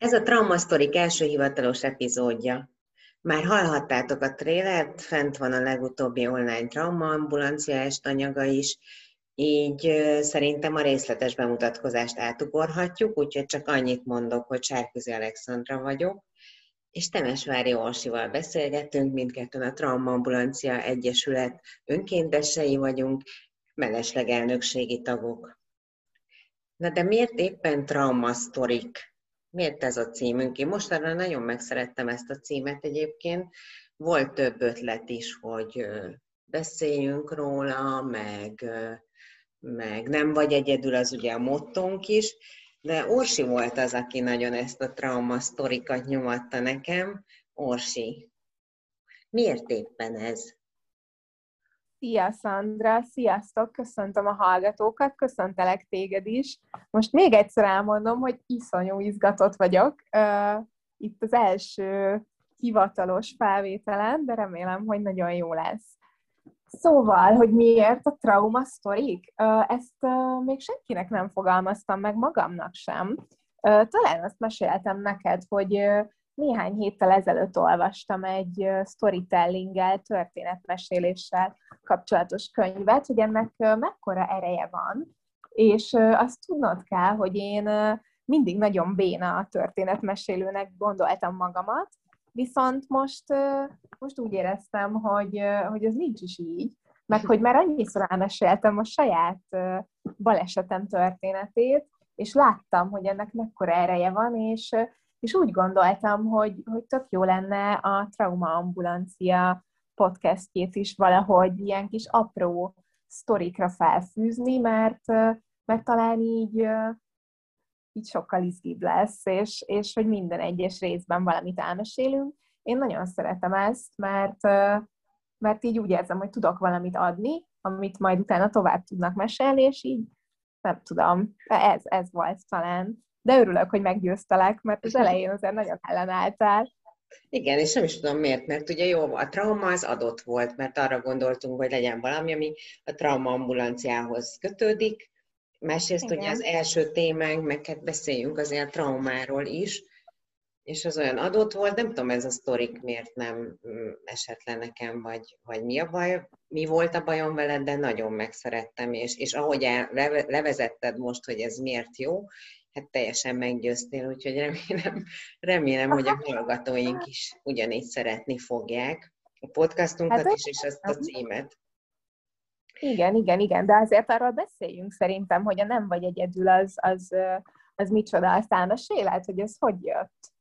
Ez a Traumasztorik első hivatalos epizódja. Már hallhattátok a trélert, fent van a legutóbbi online traumaambulancia anyaga is, így szerintem a részletes bemutatkozást átugorhatjuk, úgyhogy csak annyit mondok, hogy Sárközi Alexandra vagyok, és Temesvári Orsival beszélgetünk, mindkettőn a Traumaambulancia Egyesület önkéntesei vagyunk, mellesleg elnökségi tagok. Na de miért éppen traumasztorik? Miért ez a címünk? Én mostanra nagyon megszerettem ezt a címet egyébként. Volt több ötlet is, hogy beszéljünk róla, meg, meg nem vagy egyedül, az ugye a mottónk is, de Orsi volt az, aki nagyon ezt a trauma sztorikat nyomatta nekem. Orsi, miért éppen ez? Szia, Szandra! Sziasztok! Köszöntöm a hallgatókat, köszöntelek téged is. Most még egyszer elmondom, hogy iszonyú izgatott vagyok. Uh, itt az első hivatalos felvételen, de remélem, hogy nagyon jó lesz. Szóval, hogy miért a trauma sztorik? Uh, ezt uh, még senkinek nem fogalmaztam meg magamnak sem. Talán azt meséltem neked, hogy néhány héttel ezelőtt olvastam egy storytellinggel, történetmeséléssel kapcsolatos könyvet, hogy ennek mekkora ereje van, és azt tudnod kell, hogy én mindig nagyon béna a történetmesélőnek gondoltam magamat, viszont most, most úgy éreztem, hogy, hogy ez nincs is így, meg hogy már annyiszor elmeséltem a saját balesetem történetét, és láttam, hogy ennek mekkora ereje van, és és úgy gondoltam, hogy, hogy tök jó lenne a Trauma Ambulancia podcastjét is valahogy ilyen kis apró sztorikra felfűzni, mert, mert talán így, így sokkal izgibb lesz, és, és hogy minden egyes részben valamit elmesélünk. Én nagyon szeretem ezt, mert, mert így úgy érzem, hogy tudok valamit adni, amit majd utána tovább tudnak mesélni, és így nem tudom, ez, ez volt talán de örülök, hogy meggyőztelek, mert az elején azért nagyon ellenálltál. Igen, és nem is tudom miért, mert ugye jó, a trauma az adott volt, mert arra gondoltunk, hogy legyen valami, ami a trauma ambulanciához kötődik. Másrészt Igen. ugye az első témánk, meg hát beszéljünk azért a traumáról is, és az olyan adott volt, nem tudom, ez a sztorik miért nem mm, esett le nekem, vagy, vagy mi a baj, mi volt a bajom veled, de nagyon megszerettem, és, és ahogy el, levezetted most, hogy ez miért jó, hát teljesen meggyőztél, úgyhogy remélem, remélem hogy a hallgatóink is ugyanígy szeretni fogják a podcastunkat hát, is, és ezt a címet. Igen, igen, igen, de azért arról beszéljünk szerintem, hogy a nem vagy egyedül az, az, az micsoda, aztán meséled, hogy ez hogy jött?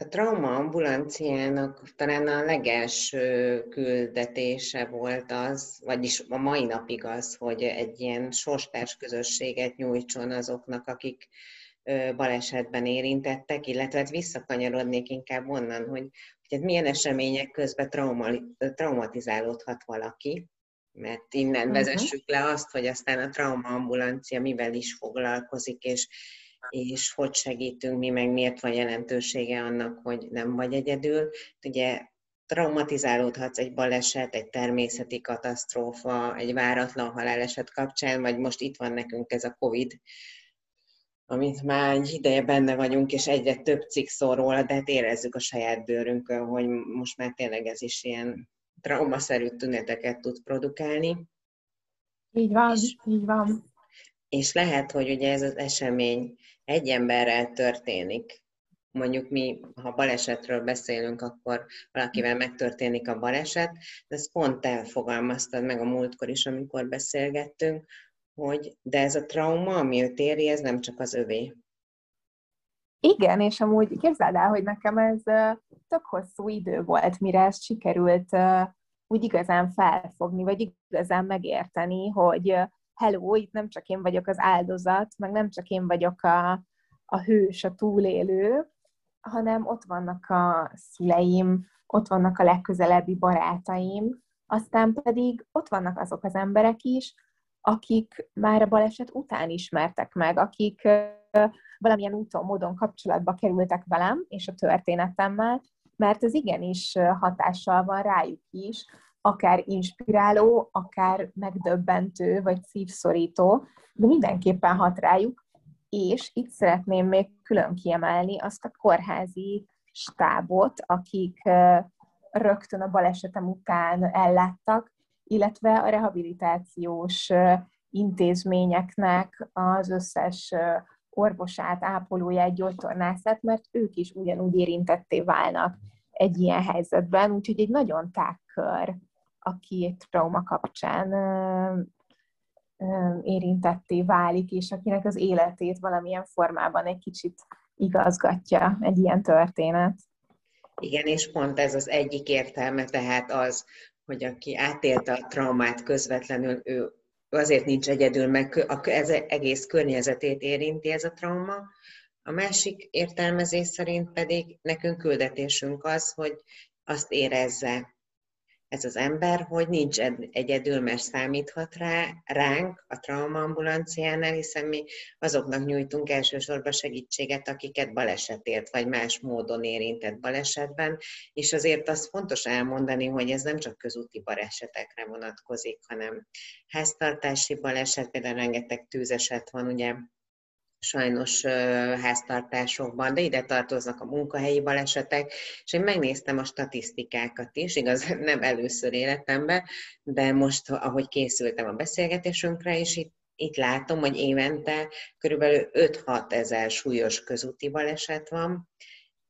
A trauma ambulanciának talán a legelső küldetése volt az, vagyis a mai napig az, hogy egy ilyen sorstárs közösséget nyújtson azoknak, akik balesetben érintettek, illetve hát visszakanyarodnék inkább onnan, hogy, hogy hát milyen események közben trauma, traumatizálódhat valaki, mert innen uh-huh. vezessük le azt, hogy aztán a traumaambulancia mivel is foglalkozik, és és hogy segítünk mi, meg miért van jelentősége annak, hogy nem vagy egyedül. Ugye traumatizálódhatsz egy baleset, egy természeti katasztrófa, egy váratlan haláleset kapcsán, vagy most itt van nekünk ez a COVID, amit már egy ideje benne vagyunk, és egyre több cikk szól róla, de hát érezzük a saját bőrünkön, hogy most már tényleg ez is ilyen traumaszerű tüneteket tud produkálni. Így van, és, így van. És lehet, hogy ugye ez az esemény egy emberrel történik, mondjuk mi, ha balesetről beszélünk, akkor valakivel megtörténik a baleset, de ezt pont te fogalmaztad meg a múltkor is, amikor beszélgettünk, hogy de ez a trauma, ami őt éri, ez nem csak az övé. Igen, és amúgy képzeld el, hogy nekem ez tök hosszú idő volt, mire ezt sikerült úgy igazán felfogni, vagy igazán megérteni, hogy hello, itt nem csak én vagyok az áldozat, meg nem csak én vagyok a, a hős, a túlélő, hanem ott vannak a szüleim, ott vannak a legközelebbi barátaim, aztán pedig ott vannak azok az emberek is, akik már a baleset után ismertek meg, akik valamilyen úton, módon kapcsolatba kerültek velem és a történetemmel, mert ez igenis hatással van rájuk is, akár inspiráló, akár megdöbbentő, vagy szívszorító, de mindenképpen hat rájuk, és itt szeretném még külön kiemelni azt a kórházi stábot, akik rögtön a balesetem után elláttak, illetve a rehabilitációs intézményeknek az összes orvosát, ápolóját, gyógytornászát, mert ők is ugyanúgy érintetté válnak egy ilyen helyzetben, úgyhogy egy nagyon tágkör, aki trauma kapcsán érintetté válik, és akinek az életét valamilyen formában egy kicsit igazgatja egy ilyen történet. Igen, és pont ez az egyik értelme, tehát az, hogy aki átélte a traumát közvetlenül, ő azért nincs egyedül, meg ez egész környezetét érinti ez a trauma. A másik értelmezés szerint pedig nekünk küldetésünk az, hogy azt érezze ez az ember, hogy nincs egyedül, mert számíthat rá, ránk a traumaambulanciánál, hiszen mi azoknak nyújtunk elsősorban segítséget, akiket balesetért, vagy más módon érintett balesetben, és azért az fontos elmondani, hogy ez nem csak közúti balesetekre vonatkozik, hanem háztartási baleset, például rengeteg tűzeset van, ugye sajnos háztartásokban, de ide tartoznak a munkahelyi balesetek, és én megnéztem a statisztikákat is, igaz, nem először életemben, de most, ahogy készültem a beszélgetésünkre, és itt, itt látom, hogy évente körülbelül 5-6 ezer súlyos közúti baleset van,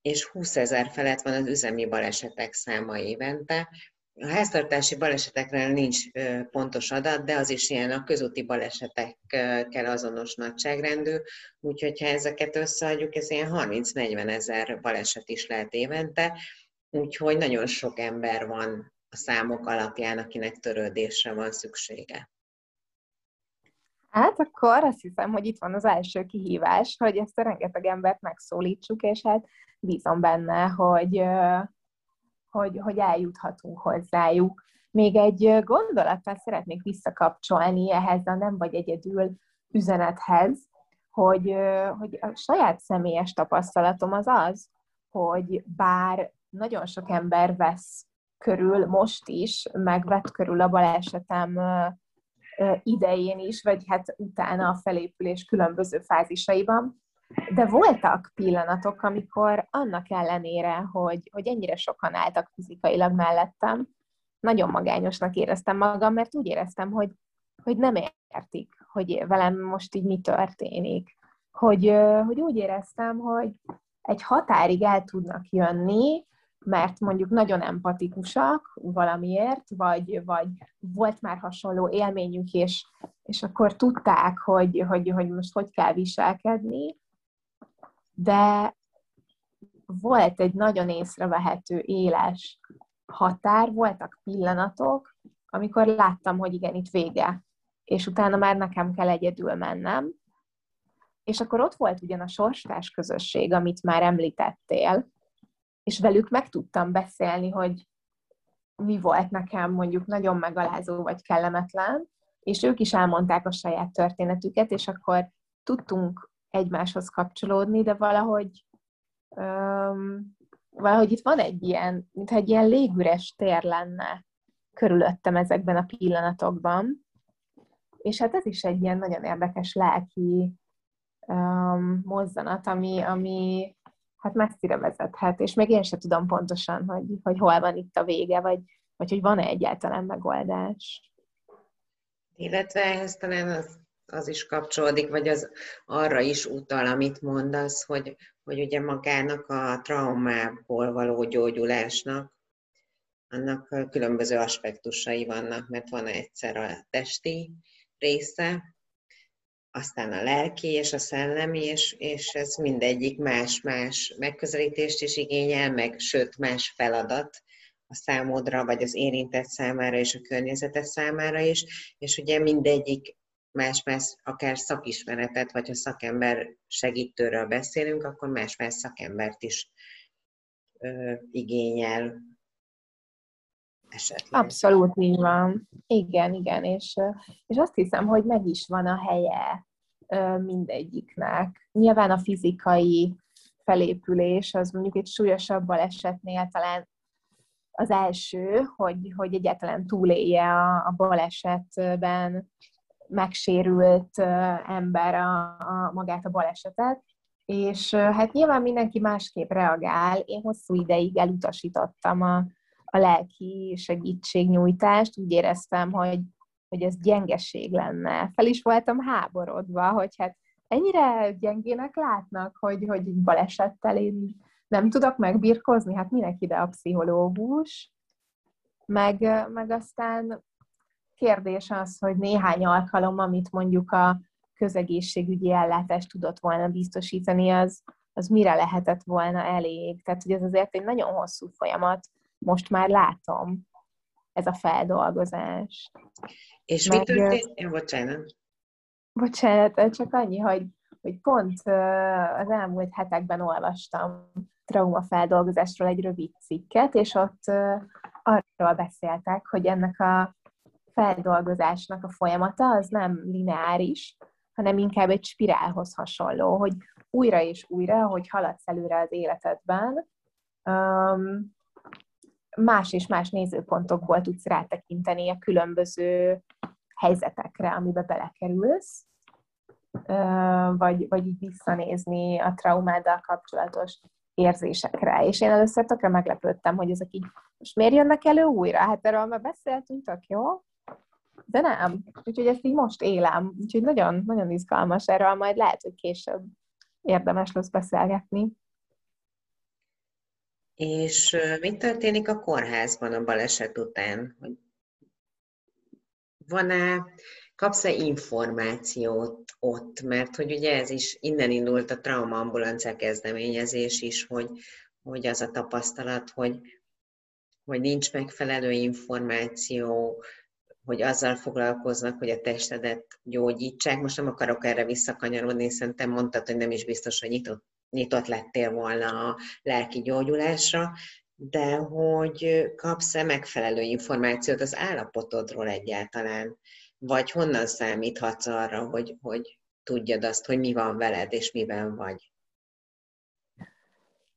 és 20 ezer felett van az üzemi balesetek száma évente, a háztartási balesetekről nincs pontos adat, de az is ilyen a közúti balesetekkel azonos nagyságrendű, úgyhogy ha ezeket összeadjuk, ez ilyen 30-40 ezer baleset is lehet évente, úgyhogy nagyon sok ember van a számok alapján, akinek törődésre van szüksége. Hát akkor azt hiszem, hogy itt van az első kihívás, hogy ezt a rengeteg embert megszólítsuk, és hát bízom benne, hogy hogy, hogy eljuthatunk hozzájuk. Még egy gondolattal szeretnék visszakapcsolni ehhez a nem vagy egyedül üzenethez, hogy, hogy a saját személyes tapasztalatom az az, hogy bár nagyon sok ember vesz körül most is, meg vett körül a balesetem idején is, vagy hát utána a felépülés különböző fázisaiban, de voltak pillanatok, amikor annak ellenére, hogy, hogy ennyire sokan álltak fizikailag mellettem, nagyon magányosnak éreztem magam, mert úgy éreztem, hogy, hogy nem értik, hogy velem most így mi történik. Hogy, hogy úgy éreztem, hogy egy határig el tudnak jönni, mert mondjuk nagyon empatikusak valamiért, vagy, vagy volt már hasonló élményük, és, és akkor tudták, hogy, hogy, hogy most hogy kell viselkedni, de volt egy nagyon észrevehető éles határ, voltak pillanatok, amikor láttam, hogy igen, itt vége, és utána már nekem kell egyedül mennem. És akkor ott volt ugyan a sorstás közösség, amit már említettél, és velük meg tudtam beszélni, hogy mi volt nekem mondjuk nagyon megalázó vagy kellemetlen, és ők is elmondták a saját történetüket, és akkor tudtunk egymáshoz kapcsolódni, de valahogy um, valahogy itt van egy ilyen, mintha egy ilyen légüres tér lenne körülöttem ezekben a pillanatokban. És hát ez is egy ilyen nagyon érdekes lelki um, mozzanat, ami, ami hát messzire vezethet, és még én sem tudom pontosan, hogy, hogy hol van itt a vége, vagy, vagy hogy van-e egyáltalán megoldás. Illetve ehhez talán az az is kapcsolódik, vagy az arra is utal, amit mondasz, hogy, hogy ugye magának a traumából való gyógyulásnak, annak különböző aspektusai vannak, mert van egyszer a testi része, aztán a lelki és a szellemi, és, és ez mindegyik más-más megközelítést is igényel, meg sőt más feladat a számodra, vagy az érintett számára és a környezetet számára is, és ugye mindegyik más-más akár szakismeretet, vagy ha szakember segítőről beszélünk, akkor más-más szakembert is ö, igényel esetleg. Abszolút így van. Igen, igen, és, és azt hiszem, hogy meg is van a helye mindegyiknek. Nyilván a fizikai felépülés, az mondjuk egy súlyosabb balesetnél talán az első, hogy, hogy egyáltalán túlélje a, a balesetben megsérült ember a, a magát a balesetet, és hát nyilván mindenki másképp reagál. Én hosszú ideig elutasítottam a, a lelki segítségnyújtást, úgy éreztem, hogy, hogy ez gyengeség lenne. Fel is voltam háborodva, hogy hát ennyire gyengének látnak, hogy, hogy balesettel én nem tudok megbirkozni, hát minek ide a pszichológus. Meg, meg aztán kérdés az, hogy néhány alkalom, amit mondjuk a közegészségügyi ellátást tudott volna biztosítani, az, az mire lehetett volna elég. Tehát, hogy ez azért egy nagyon hosszú folyamat, most már látom ez a feldolgozás. És Meg, mi történt? Ja, bocsánat. Bocsánat, csak annyi, hogy, hogy pont az elmúlt hetekben olvastam traumafeldolgozásról egy rövid cikket, és ott arról beszéltek, hogy ennek a feldolgozásnak a folyamata az nem lineáris, hanem inkább egy spirálhoz hasonló, hogy újra és újra, hogy haladsz előre az életedben, más és más nézőpontokból tudsz rátekinteni a különböző helyzetekre, amiben belekerülsz, vagy, vagy így visszanézni a traumáddal kapcsolatos érzésekre. És én először tökre meglepődtem, hogy ezek így most miért jönnek elő újra? Hát erről már beszéltünk, tök jó, de nem. Úgyhogy ezt így most élem. Úgyhogy nagyon, nagyon izgalmas erről, majd lehet, hogy később érdemes lesz beszélgetni. És mi történik a kórházban a baleset után? van-e, kapsz-e információt ott? Mert hogy ugye ez is, innen indult a traumaambulancia kezdeményezés is, hogy, hogy az a tapasztalat, hogy, hogy nincs megfelelő információ, hogy azzal foglalkoznak, hogy a testedet gyógyítsák. Most nem akarok erre visszakanyarodni, szerintem mondtad, hogy nem is biztos, hogy nyitott, nyitott lettél volna a lelki gyógyulásra, de hogy kapsz-e megfelelő információt az állapotodról egyáltalán, vagy honnan számíthatsz arra, hogy, hogy tudjad azt, hogy mi van veled, és miben vagy?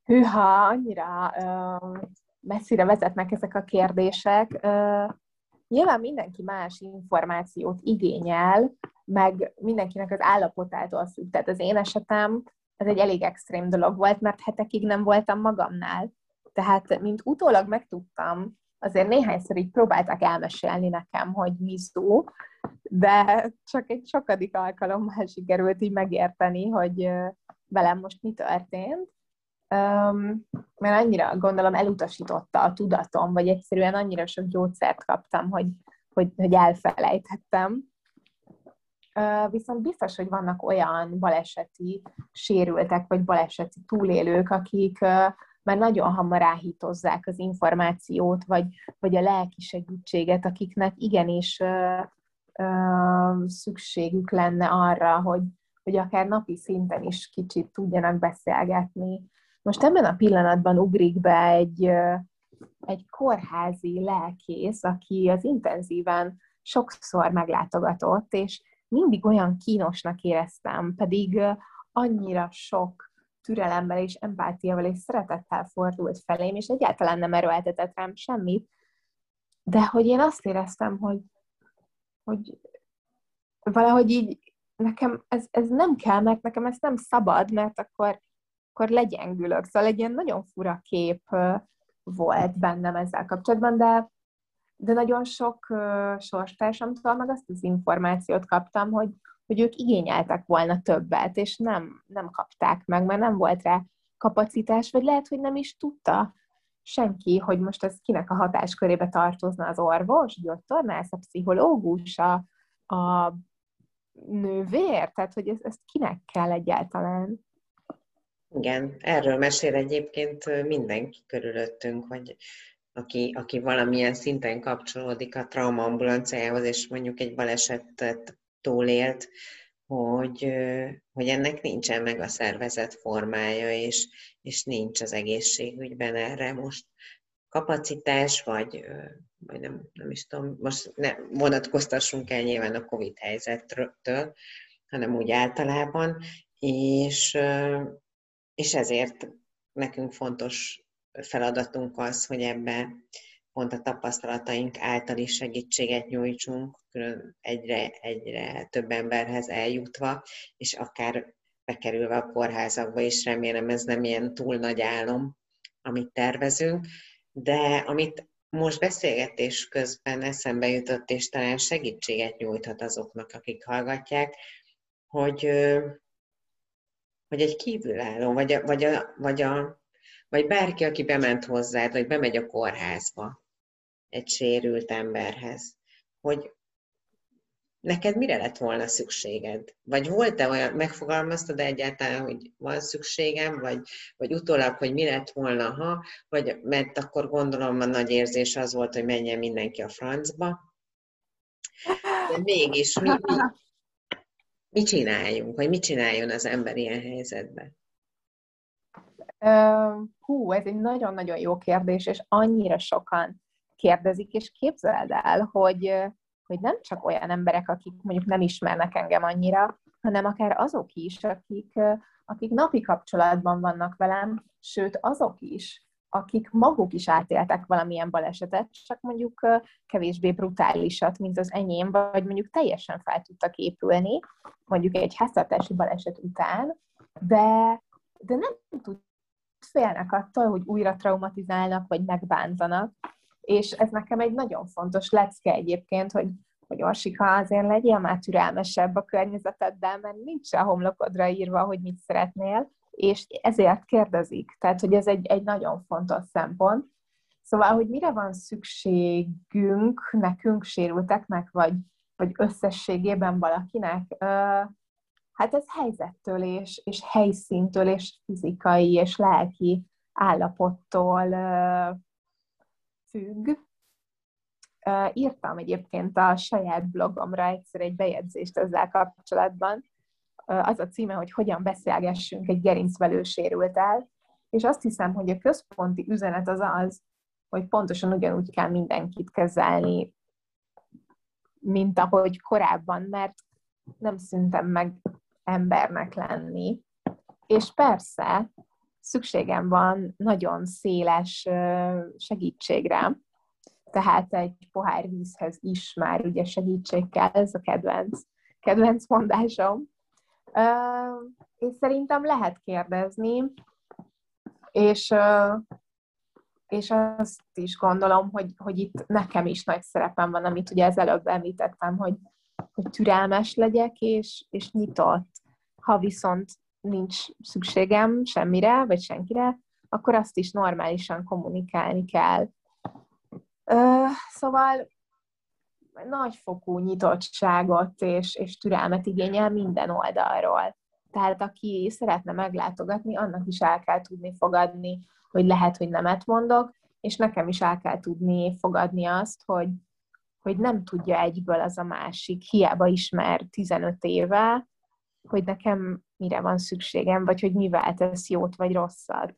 Hűha, annyira uh, messzire vezetnek ezek a kérdések. Nyilván mindenki más információt igényel, meg mindenkinek az állapotától függ. Tehát az én esetem, ez egy elég extrém dolog volt, mert hetekig nem voltam magamnál. Tehát, mint utólag megtudtam, azért néhányszor így próbálták elmesélni nekem, hogy mizdó, de csak egy sokadik alkalommal sikerült így megérteni, hogy velem most mi történt mert annyira gondolom elutasította a tudatom, vagy egyszerűen annyira sok gyógyszert kaptam, hogy, hogy, hogy elfelejtettem. Viszont biztos, hogy vannak olyan baleseti sérültek, vagy baleseti túlélők, akik már nagyon hamar áhítozzák az információt, vagy, vagy a lelki segítséget, akiknek igenis ö, ö, szükségük lenne arra, hogy, hogy akár napi szinten is kicsit tudjanak beszélgetni most ebben a pillanatban ugrik be egy, egy kórházi lelkész, aki az intenzíven sokszor meglátogatott, és mindig olyan kínosnak éreztem, pedig annyira sok türelemmel és empátiával és szeretettel fordult felém, és egyáltalán nem erőltetett rám semmit, de hogy én azt éreztem, hogy, hogy valahogy így nekem ez, ez nem kell, mert nekem ez nem szabad, mert akkor akkor legyengülök. Szóval egy ilyen nagyon fura kép volt bennem ezzel kapcsolatban, de, de nagyon sok uh, sorstársamtól meg azt az információt kaptam, hogy, hogy ők igényeltek volna többet, és nem, nem kapták meg, mert nem volt rá kapacitás, vagy lehet, hogy nem is tudta senki, hogy most ez kinek a hatáskörébe tartozna az orvos, gyógytornász, a pszichológus, a, a nővér, tehát hogy ez, ezt kinek kell egyáltalán. Igen, erről mesél egyébként mindenki körülöttünk, hogy aki, aki valamilyen szinten kapcsolódik a traumaambulanciához, és mondjuk egy balesetet túlélt, hogy, hogy ennek nincsen meg a szervezet formája, és, és nincs az egészségügyben erre most kapacitás, vagy, vagy nem, nem is tudom, most ne vonatkoztassunk el nyilván a COVID helyzettől, hanem úgy általában, és, és ezért nekünk fontos feladatunk az, hogy ebbe pont a tapasztalataink által is segítséget nyújtsunk, külön egyre, egyre több emberhez eljutva, és akár bekerülve a kórházakba is, remélem ez nem ilyen túl nagy álom, amit tervezünk, de amit most beszélgetés közben eszembe jutott, és talán segítséget nyújthat azoknak, akik hallgatják, hogy, hogy egy kívülálló, vagy, a, vagy, a, vagy, a, vagy bárki, aki bement hozzád, vagy bemegy a kórházba egy sérült emberhez, hogy neked mire lett volna szükséged? Vagy volt-e olyan, megfogalmaztad egyáltalán, hogy van szükségem, vagy, vagy utólag, hogy mi lett volna, ha, vagy mert akkor gondolom a nagy érzés az volt, hogy menjen mindenki a francba. De mégis mi, mi, mit csináljunk, vagy mit csináljon az ember ilyen helyzetben? Hú, ez egy nagyon-nagyon jó kérdés, és annyira sokan kérdezik, és képzeld el, hogy, hogy nem csak olyan emberek, akik mondjuk nem ismernek engem annyira, hanem akár azok is, akik, akik napi kapcsolatban vannak velem, sőt azok is, akik maguk is átéltek valamilyen balesetet, csak mondjuk kevésbé brutálisat, mint az enyém, vagy mondjuk teljesen fel tudtak épülni, mondjuk egy háztartási baleset után, de, de nem tud félnek attól, hogy újra traumatizálnak, vagy megbántanak, és ez nekem egy nagyon fontos lecke egyébként, hogy, hogy Orsika, azért legyél már türelmesebb a környezeteddel, mert nincs a homlokodra írva, hogy mit szeretnél, és ezért kérdezik. Tehát, hogy ez egy, egy nagyon fontos szempont. Szóval, hogy mire van szükségünk, nekünk sérülteknek, vagy, vagy összességében valakinek, hát ez helyzettől és, és helyszíntől és fizikai és lelki állapottól függ. Írtam egyébként a saját blogomra egyszer egy bejegyzést ezzel kapcsolatban. Az a címe, hogy hogyan beszélgessünk egy gerincvelő el, és azt hiszem, hogy a központi üzenet az az, hogy pontosan ugyanúgy kell mindenkit kezelni, mint ahogy korábban, mert nem szüntem meg embernek lenni. És persze, szükségem van nagyon széles segítségre, tehát egy pohár vízhez is már ugye segítség kell, ez a kedvenc, kedvenc mondásom. És szerintem lehet kérdezni, és, és azt is gondolom, hogy, hogy itt nekem is nagy szerepem van, amit ugye az előbb említettem, hogy, hogy türelmes legyek, és, és nyitott. Ha viszont nincs szükségem semmire, vagy senkire, akkor azt is normálisan kommunikálni kell. Szóval nagyfokú nyitottságot és, és türelmet igényel minden oldalról. Tehát aki szeretne meglátogatni, annak is el kell tudni fogadni, hogy lehet, hogy nemet mondok, és nekem is el kell tudni fogadni azt, hogy, hogy nem tudja egyből az a másik, hiába ismer 15 éve, hogy nekem mire van szükségem, vagy hogy mivel tesz jót vagy rosszat.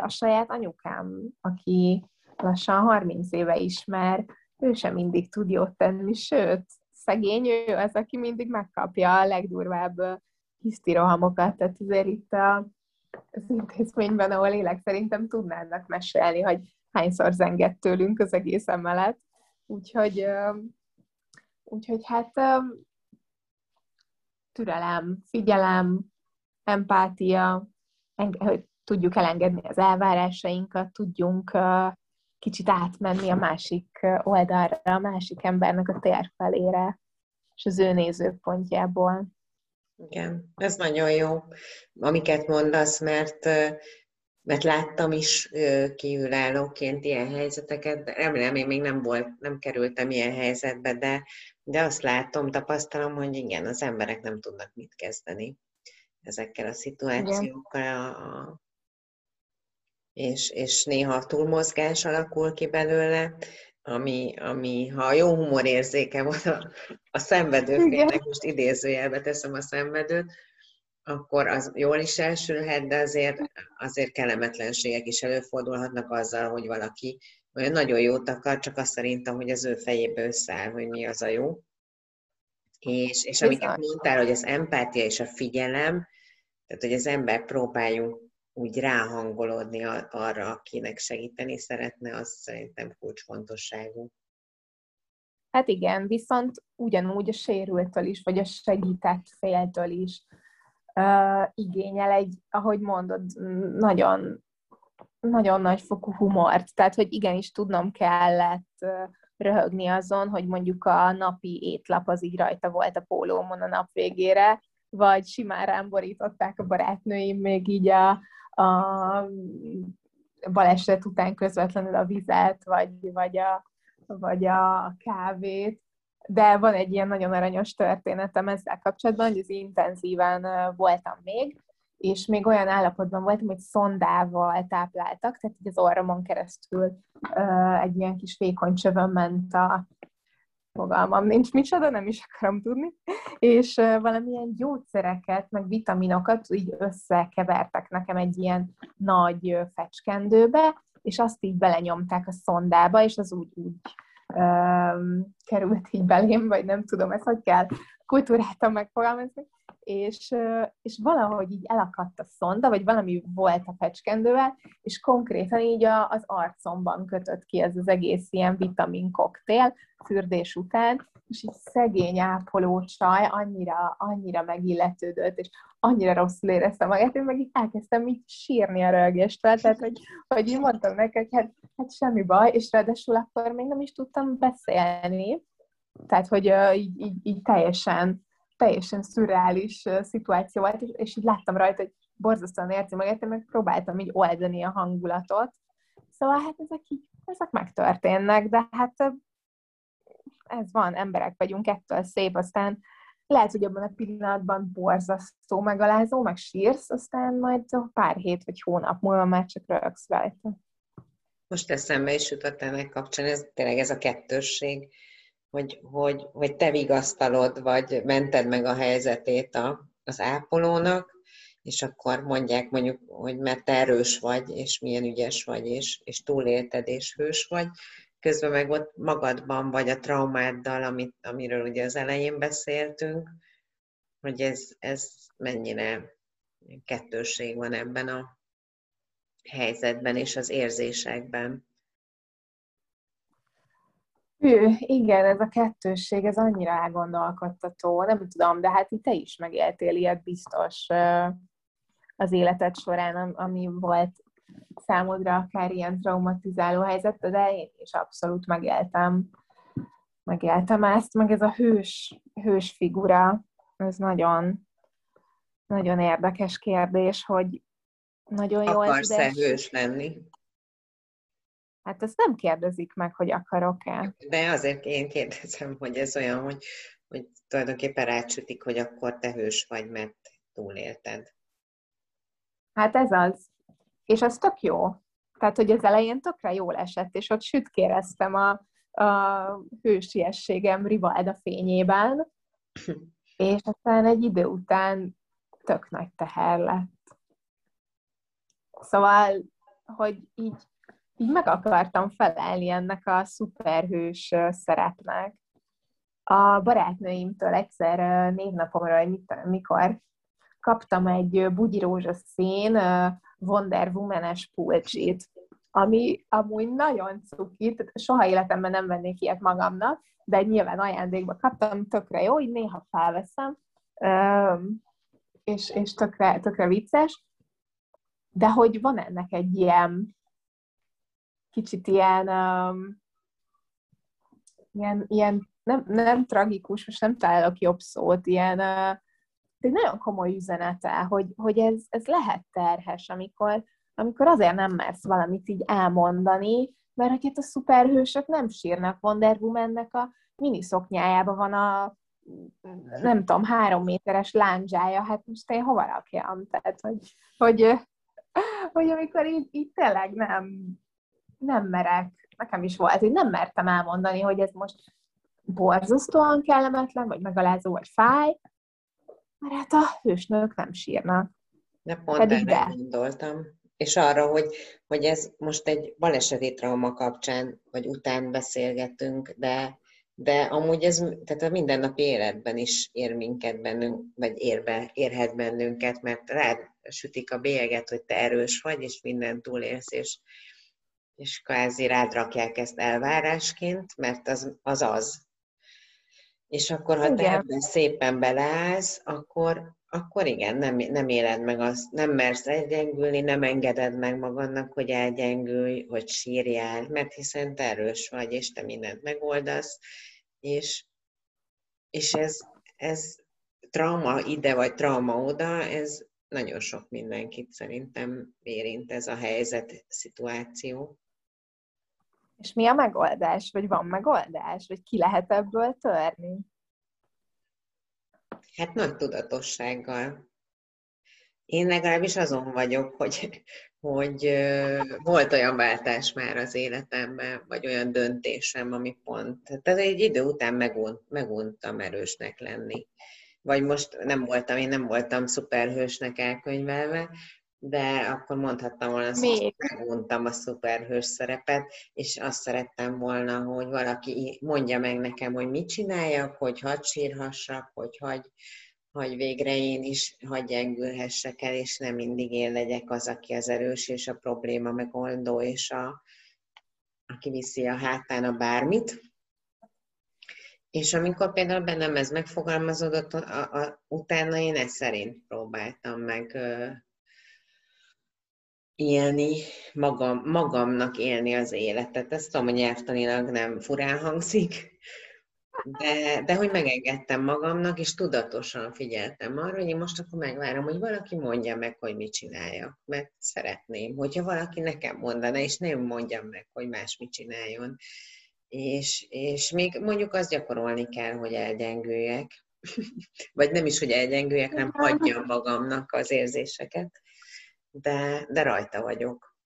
A saját anyukám, aki lassan 30 éve ismer, ő sem mindig tud jót tenni, sőt, szegény ő az, aki mindig megkapja a legdurvább hisztirohamokat, tehát azért itt a, az intézményben, ahol élek, szerintem tudnának mesélni, hogy hányszor zengett tőlünk az egész emelet. Úgyhogy, úgyhogy hát türelem, figyelem, empátia, hogy tudjuk elengedni az elvárásainkat, tudjunk kicsit átmenni a másik oldalra, a másik embernek a tér felére, és az ő nézőpontjából. Igen, ez nagyon jó, amiket mondasz, mert, mert láttam is kívülállóként ilyen helyzeteket, de remélem, én még nem volt, nem kerültem ilyen helyzetbe, de, de azt látom, tapasztalom, hogy igen, az emberek nem tudnak mit kezdeni ezekkel a szituációkkal, a, és, és néha túlmozgás alakul ki belőle, ami, ami ha jó humorérzéke van a, a szenvedőknek, most idézőjelbe teszem a szenvedőt, akkor az jól is elsülhet, de azért, azért kellemetlenségek is előfordulhatnak azzal, hogy valaki olyan nagyon jót akar, csak azt szerintem, hogy az ő fejébe összeáll, hogy mi az a jó. És, és amiket mondtál, hogy az empátia és a figyelem, tehát hogy az ember próbáljunk úgy ráhangolódni arra, akinek segíteni szeretne, az szerintem kulcsfontosságú. Hát igen, viszont ugyanúgy a sérültől is, vagy a segített féltől is uh, igényel egy, ahogy mondod, nagyon, nagyon nagy fokú humort. Tehát, hogy igenis tudnom kellett uh, röhögni azon, hogy mondjuk a napi étlap az így rajta volt a pólómon a nap végére, vagy simán rám borították a barátnőim még így a, a baleset után közvetlenül a vizet, vagy, vagy, a, vagy a kávét, de van egy ilyen nagyon aranyos történetem ezzel kapcsolatban, hogy az intenzíven voltam még, és még olyan állapotban voltam, hogy szondával tápláltak, tehát így az orromon keresztül egy ilyen kis vékony csövön ment a, fogalmam nincs micsoda, nem is akarom tudni, és valamilyen gyógyszereket, meg vitaminokat így összekevertek nekem egy ilyen nagy fecskendőbe, és azt így belenyomták a szondába, és az úgy, úgy um, került így belém, vagy nem tudom, ezt hogy kell kultúráltan megfogalmazni, és, és valahogy így elakadt a szonda, vagy valami volt a fecskendővel, és konkrétan így a, az arcomban kötött ki ez az egész ilyen vitamin koktél fürdés után, és így szegény ápoló csaj annyira, annyira megilletődött, és annyira rosszul éreztem magát, én meg így elkezdtem így sírni a rögéstől, tehát hogy, hogy így mondtam nekik, hát, hát semmi baj, és ráadásul akkor még nem is tudtam beszélni, tehát hogy így, így, így teljesen teljesen szürreális szituáció volt, és, és így láttam rajta, hogy borzasztóan érzi magát, meg próbáltam így oldani a hangulatot. Szóval hát ezek így, ezek megtörténnek, de hát ez van, emberek vagyunk, ettől szép, aztán lehet, hogy abban a pillanatban borzasztó, megalázó, meg sírsz, aztán majd pár hét vagy hónap múlva már csak rögsz rajta. Most eszembe is jutott ennek kapcsán, ez tényleg ez a kettősség, hogy, hogy, hogy te vigasztalod, vagy mented meg a helyzetét a, az ápolónak, és akkor mondják mondjuk, hogy mert erős vagy, és milyen ügyes vagy, és, és túlélted, és hős vagy, közben meg ott magadban vagy a traumáddal, amit, amiről ugye az elején beszéltünk, hogy ez, ez mennyire kettőség van ebben a helyzetben és az érzésekben. Hű, igen, ez a kettősség, ez annyira elgondolkodtató, nem tudom, de hát te is megéltél ilyet biztos az életed során, ami volt számodra akár ilyen traumatizáló helyzet, de én is abszolút megéltem, megéltem ezt, meg ez a hős, hős figura, ez nagyon, nagyon érdekes kérdés, hogy nagyon jó Akarsz-e hős lenni? Hát ezt nem kérdezik meg, hogy akarok-e. De azért én kérdezem, hogy ez olyan, hogy, hogy tulajdonképpen rácsütik, hogy akkor te hős vagy, mert túlélted. Hát ez az. És az tök jó. Tehát, hogy az elején tökre jól esett, és ott sütkéreztem a, a hősiességem Rivalda fényében, és aztán egy idő után tök nagy teher lett. Szóval, hogy így így meg akartam felelni ennek a szuperhős szerepnek. A barátnőimtől egyszer névnapomra, mikor kaptam egy bugyi rózsaszín Wonder Woman-es pulcsit, ami amúgy nagyon cuki, tehát soha életemben nem vennék ilyet magamnak, de nyilván ajándékba kaptam, tökre jó, így néha felveszem, és, és tökre, tökre vicces, de hogy van ennek egy ilyen kicsit ilyen, um, ilyen, ilyen nem, nem tragikus, most nem találok jobb szót, ilyen uh, egy nagyon komoly üzenete, hogy, hogy ez, ez lehet terhes, amikor, amikor azért nem mersz valamit így elmondani, mert hogy itt a szuperhősök nem sírnak Wonder Woman-nek a miniszoknyájában van a nem tudom, három méteres lándzsája, hát most én hova rakjam? Tehát, hogy, hogy, hogy amikor így, így tényleg nem, nem merek, nekem is volt, hogy nem mertem elmondani, hogy ez most borzasztóan kellemetlen, vagy megalázó, vagy fáj, mert hát a hősnők nem sírnak. De pont Pedig erre gondoltam. És arra, hogy, hogy ez most egy baleseti trauma kapcsán, vagy után beszélgetünk, de de amúgy ez tehát a mindennapi életben is ér minket bennünk, vagy érbe, érhet bennünket, mert rád sütik a bélyeget, hogy te erős vagy, és mindent túlélsz, és, és kvázi rád rakják ezt elvárásként, mert az az. az. És akkor, ha igen. te ebben szépen beleállsz, akkor, akkor igen, nem, nem éled meg azt, nem mersz elgyengülni, nem engeded meg magadnak, hogy elgyengülj, hogy sírjál, mert hiszen te erős vagy, és te mindent megoldasz, és, és ez, ez trauma ide, vagy trauma oda, ez nagyon sok mindenkit szerintem érint ez a helyzet, szituáció. És mi a megoldás? Vagy van megoldás? Vagy ki lehet ebből törni? Hát nagy tudatossággal. Én legalábbis azon vagyok, hogy, hogy volt olyan váltás már az életemben, vagy olyan döntésem, ami pont. Tehát egy idő után megunt, meguntam erősnek lenni. Vagy most nem voltam, én nem voltam szuperhősnek elkönyvelve, de akkor mondhattam volna azt, hogy meguntam a szuperhős szerepet, és azt szerettem volna, hogy valaki mondja meg nekem, hogy mit csináljak, hogy hadd sírhassak, hogy hagy, hogy végre én is hagy gyengülhessek el, és nem mindig én legyek az, aki az erős, és a probléma megoldó, és a, aki viszi a hátán a bármit. És amikor például bennem ez megfogalmazódott, a, a, utána én ezt szerint próbáltam meg élni, magam, magamnak élni az életet. Ezt tudom, hogy nyelvtanilag nem furán hangzik, de, de hogy megengedtem magamnak, és tudatosan figyeltem arra, hogy én most akkor megvárom, hogy valaki mondja meg, hogy mit csináljak, mert szeretném, hogyha valaki nekem mondana, és nem mondjam meg, hogy más mit csináljon. És, és még mondjuk azt gyakorolni kell, hogy elgyengüljek, vagy nem is, hogy elgyengüljek, hanem hagyjam magamnak az érzéseket de, de rajta vagyok.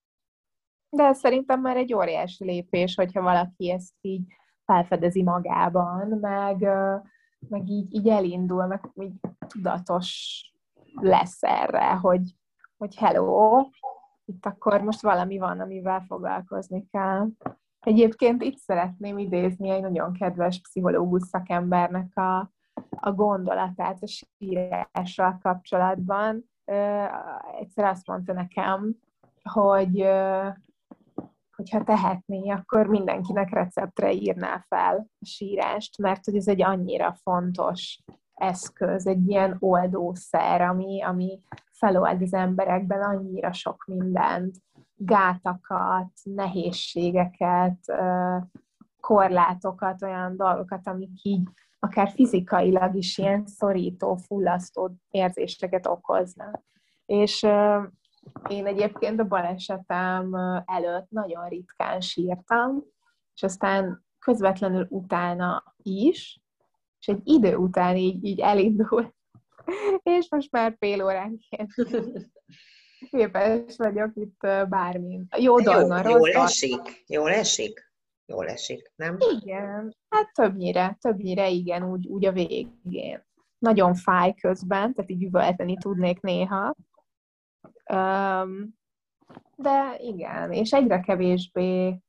De szerintem már egy óriási lépés, hogyha valaki ezt így felfedezi magában, meg, meg így, így elindul, meg így tudatos lesz erre, hogy, hogy hello, itt akkor most valami van, amivel foglalkozni kell. Egyébként itt szeretném idézni egy nagyon kedves pszichológus szakembernek a, a gondolatát a sírással kapcsolatban, egyszer azt mondta nekem, hogy hogyha tehetné, akkor mindenkinek receptre írná fel a sírást, mert hogy ez egy annyira fontos eszköz, egy ilyen oldószer, ami, ami felold az emberekben annyira sok mindent, gátakat, nehézségeket, korlátokat, olyan dolgokat, amik így akár fizikailag is ilyen szorító, fullasztó érzéseket okoznak. És én egyébként a balesetem előtt nagyon ritkán sírtam, és aztán közvetlenül utána is, és egy idő után így, így elindul, és most már fél óránként képes vagyok itt bármin. Jó dolga, jó, Jól esik, jól esik jól esik, nem? Igen, hát többnyire, többnyire igen, úgy, úgy a végén. Nagyon fáj közben, tehát így üvölteni tudnék néha. Um, de igen, és egyre kevésbé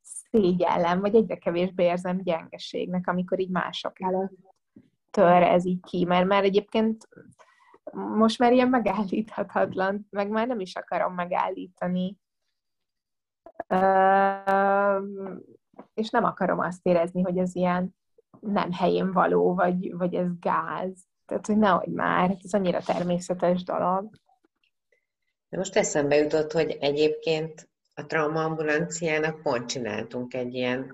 szégyellem, vagy egyre kevésbé érzem gyengeségnek, amikor így mások előtt tör ez így ki, mert már egyébként most már ilyen megállíthatatlan, meg már nem is akarom megállítani és nem akarom azt érezni, hogy ez ilyen nem helyén való, vagy, vagy ez gáz. Tehát, hogy nehogy már, ez annyira természetes dolog. De most eszembe jutott, hogy egyébként a traumaambulanciának pont csináltunk egy ilyen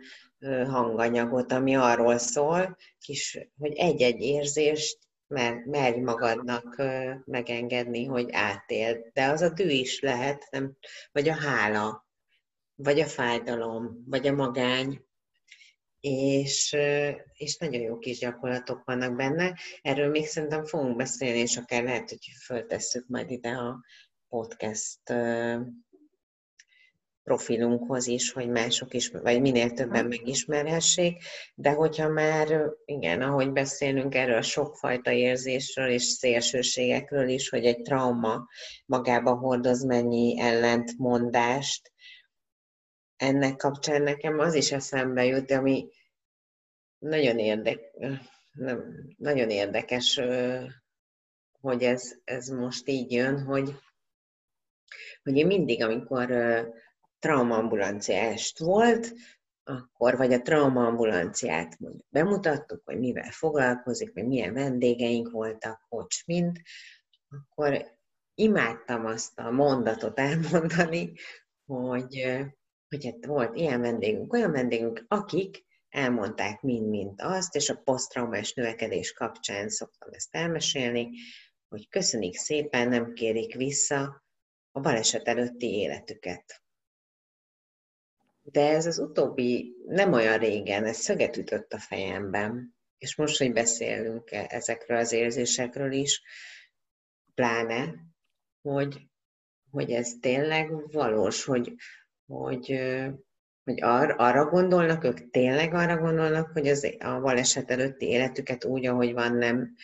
hanganyagot, ami arról szól, kis, hogy egy-egy érzést mer, merj magadnak megengedni, hogy átéld. De az a dű is lehet, nem, vagy a hála vagy a fájdalom, vagy a magány, és, és nagyon jó kis gyakorlatok vannak benne. Erről még szerintem fogunk beszélni, és akár lehet, hogy föltesszük majd ide a podcast profilunkhoz is, hogy mások is, vagy minél többen megismerhessék, de hogyha már, igen, ahogy beszélünk erről a sokfajta érzésről és szélsőségekről is, hogy egy trauma magába hordoz mennyi ellentmondást, ennek kapcsán nekem az is eszembe jut, ami nagyon, érdek, nagyon érdekes, hogy ez, ez most így jön, hogy, hogy én mindig, amikor traumaambulancia est volt, akkor, vagy a traumaambulanciát mondjuk bemutattuk, hogy mivel foglalkozik, vagy milyen vendégeink voltak, hogy mind, akkor imádtam azt a mondatot elmondani, hogy, hogy hát volt ilyen vendégünk, olyan vendégünk, akik elmondták mind-mind azt, és a posztraumás növekedés kapcsán szoktam ezt elmesélni, hogy köszönik szépen, nem kérik vissza a baleset előtti életüket. De ez az utóbbi nem olyan régen, ez szöget ütött a fejemben. És most, hogy beszélünk -e ezekről az érzésekről is, pláne, hogy, hogy ez tényleg valós, hogy, hogy, hogy ar, arra gondolnak, ők tényleg arra gondolnak, hogy az, a baleset előtti életüket úgy, ahogy van, nem,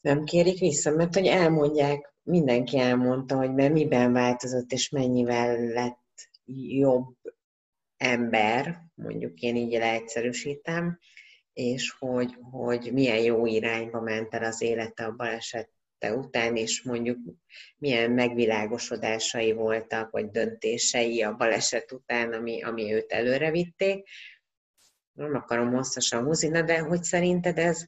nem kérik vissza, mert hogy elmondják, mindenki elmondta, hogy mert miben változott, és mennyivel lett jobb ember, mondjuk én így leegyszerűsítem, és hogy, hogy milyen jó irányba ment el az élete a balesete után, és mondjuk milyen megvilágosodásai voltak, vagy döntései a baleset után, ami, ami őt előre vitték. Nem akarom hosszasan húzni, de hogy szerinted ez,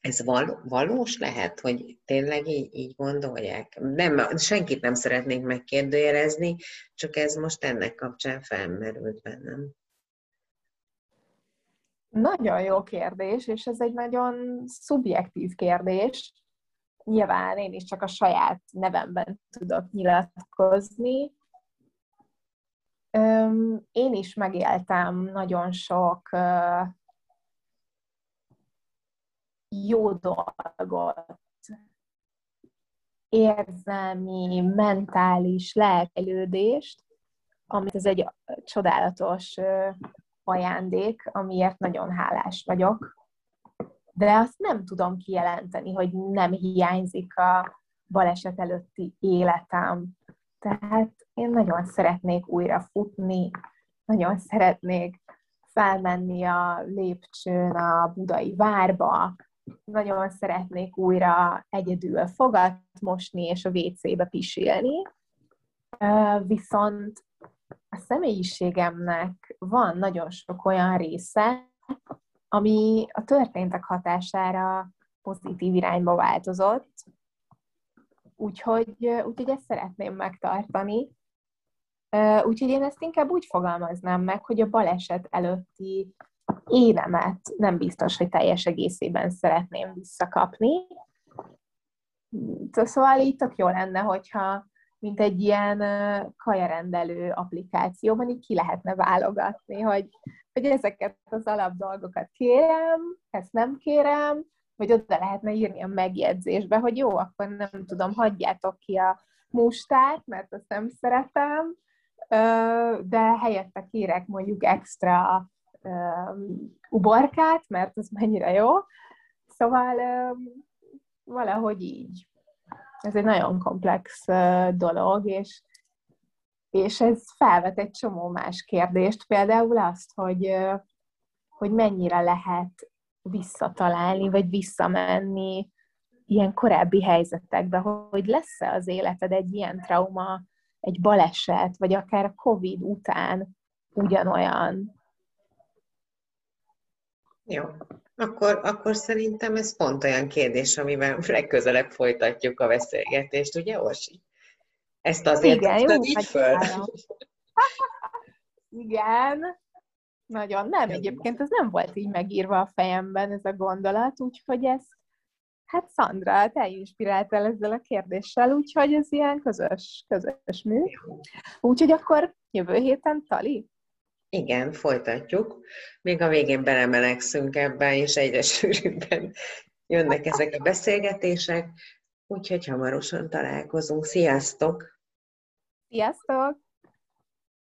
ez val- valós lehet, hogy tényleg így, így gondolják? Nem, senkit nem szeretnék megkérdőjelezni, csak ez most ennek kapcsán felmerült bennem. Nagyon jó kérdés, és ez egy nagyon szubjektív kérdés. Nyilván én is csak a saját nevemben tudok nyilatkozni. Én is megéltem nagyon sok jó dolgot, érzelmi, mentális lelkelődést, amit ez egy csodálatos ajándék, amiért nagyon hálás vagyok. De azt nem tudom kijelenteni, hogy nem hiányzik a baleset előtti életem. Tehát én nagyon szeretnék újra futni, nagyon szeretnék felmenni a lépcsőn a budai várba, nagyon szeretnék újra egyedül fogat mosni és a WC-be pisilni, viszont a személyiségemnek van nagyon sok olyan része, ami a történtek hatására pozitív irányba változott, úgyhogy, úgyhogy ezt szeretném megtartani. Úgyhogy én ezt inkább úgy fogalmaznám meg, hogy a baleset előtti énemet nem biztos, hogy teljes egészében szeretném visszakapni. Szóval így tök jó lenne, hogyha mint egy ilyen kajarendelő applikációban így ki lehetne válogatni, hogy, hogy ezeket az alap dolgokat kérem, ezt nem kérem, vagy oda lehetne írni a megjegyzésbe, hogy jó, akkor nem tudom, hagyjátok ki a mustát, mert azt nem szeretem, de helyette kérek mondjuk extra uborkát, mert az mennyire jó. Szóval valahogy így. Ez egy nagyon komplex dolog, és, és ez felvet egy csomó más kérdést, például azt, hogy, hogy mennyire lehet visszatalálni, vagy visszamenni ilyen korábbi helyzetekbe, hogy lesz-e az életed egy ilyen trauma, egy baleset, vagy akár a Covid után ugyanolyan, jó. Akkor, akkor szerintem ez pont olyan kérdés, amivel legközelebb folytatjuk a beszélgetést, ugye, Orsi? Ezt azért Igen, jó, így föl? Igen, nagyon nem. Egyébként ez nem volt így megírva a fejemben ez a gondolat, úgyhogy ez, hát Szandra, te inspiráltál ezzel a kérdéssel, úgyhogy ez ilyen közös, közös mű. Úgyhogy akkor jövő héten Tali? Igen, folytatjuk. Még a végén belemelegszünk ebben, és egyre sűrűbben jönnek ezek a beszélgetések, úgyhogy hamarosan találkozunk. Sziasztok! Sziasztok!